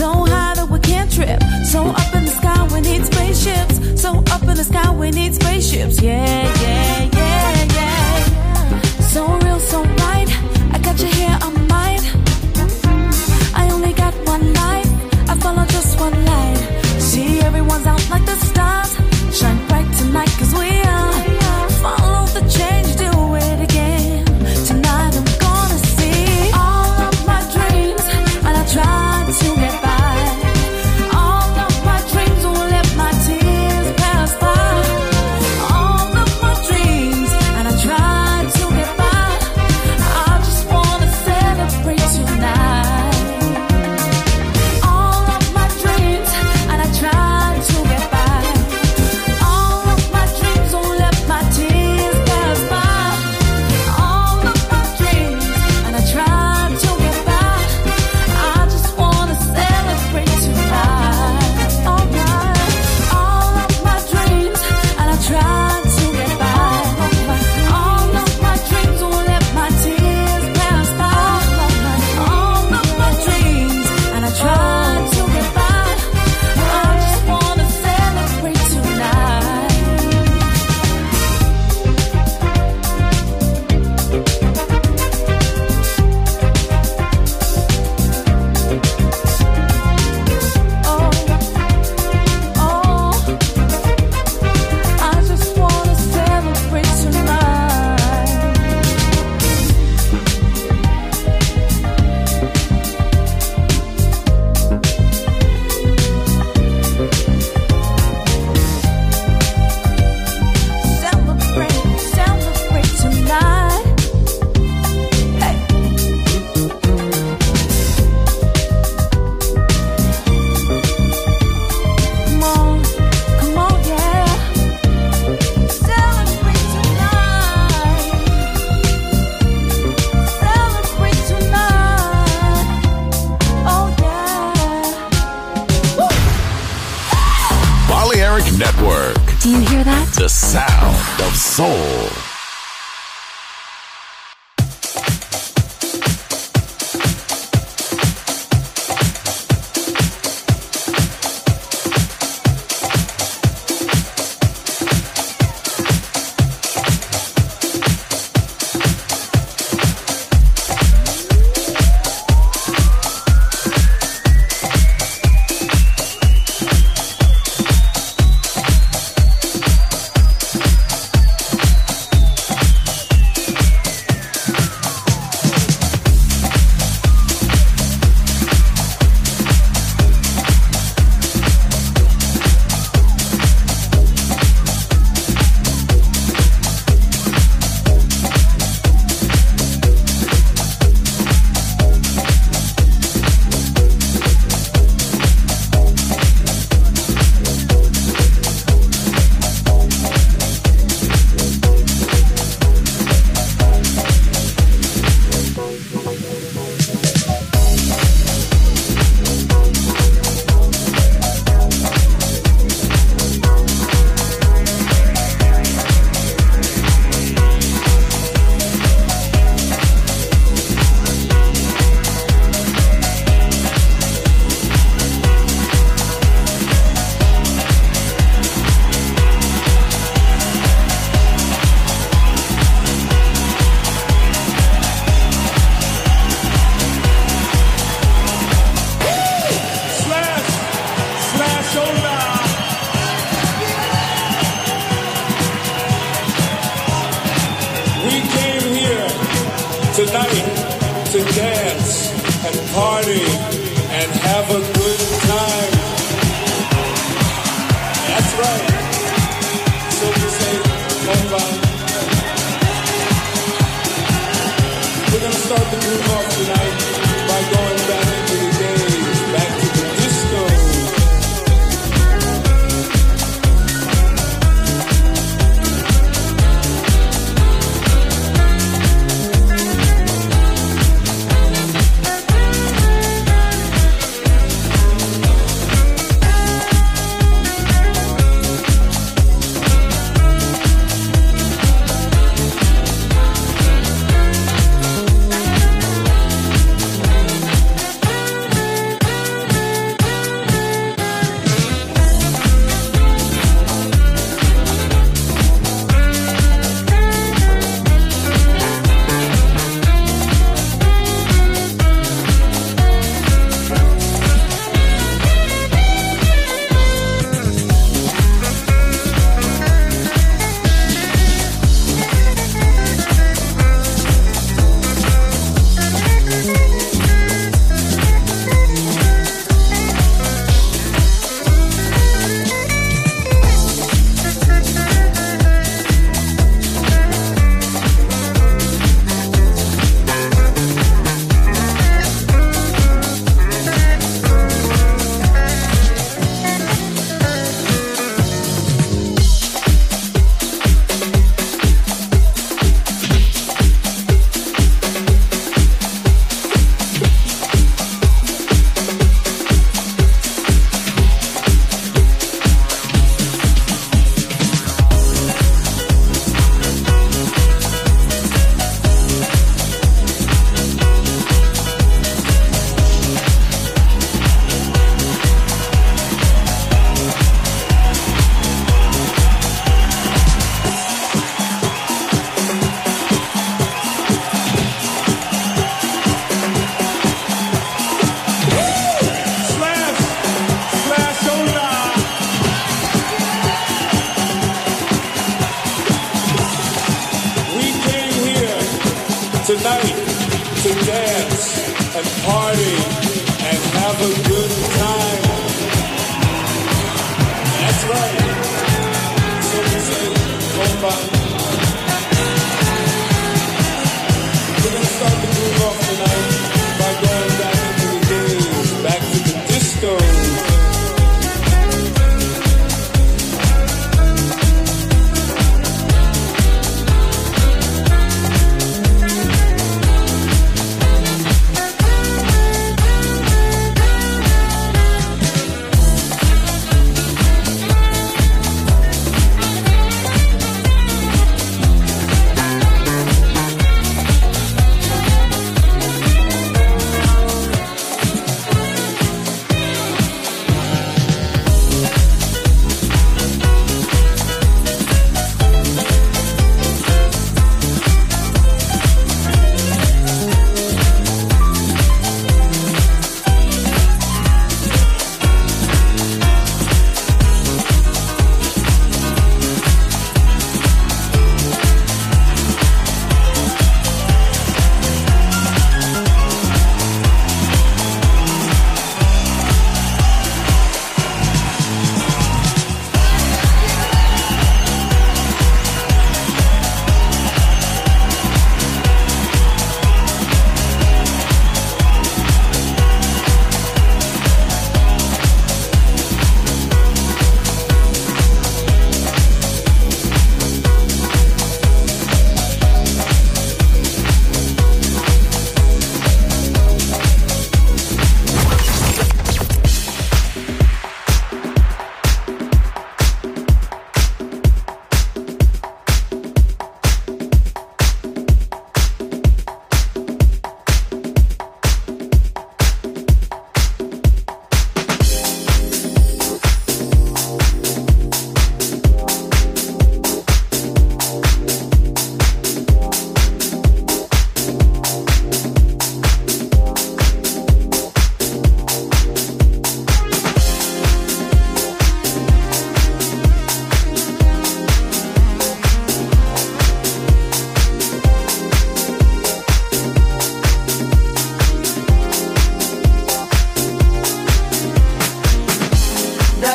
So high that we can't trip. So up in the sky, we need spaceships. So up in the sky, we need spaceships, yeah.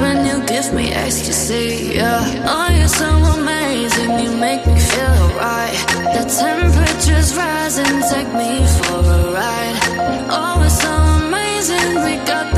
When you give me ecstasy, yeah. Oh, you're so amazing, you make me feel alright The temperature's rising, take me for a ride. Oh, it's so amazing, we got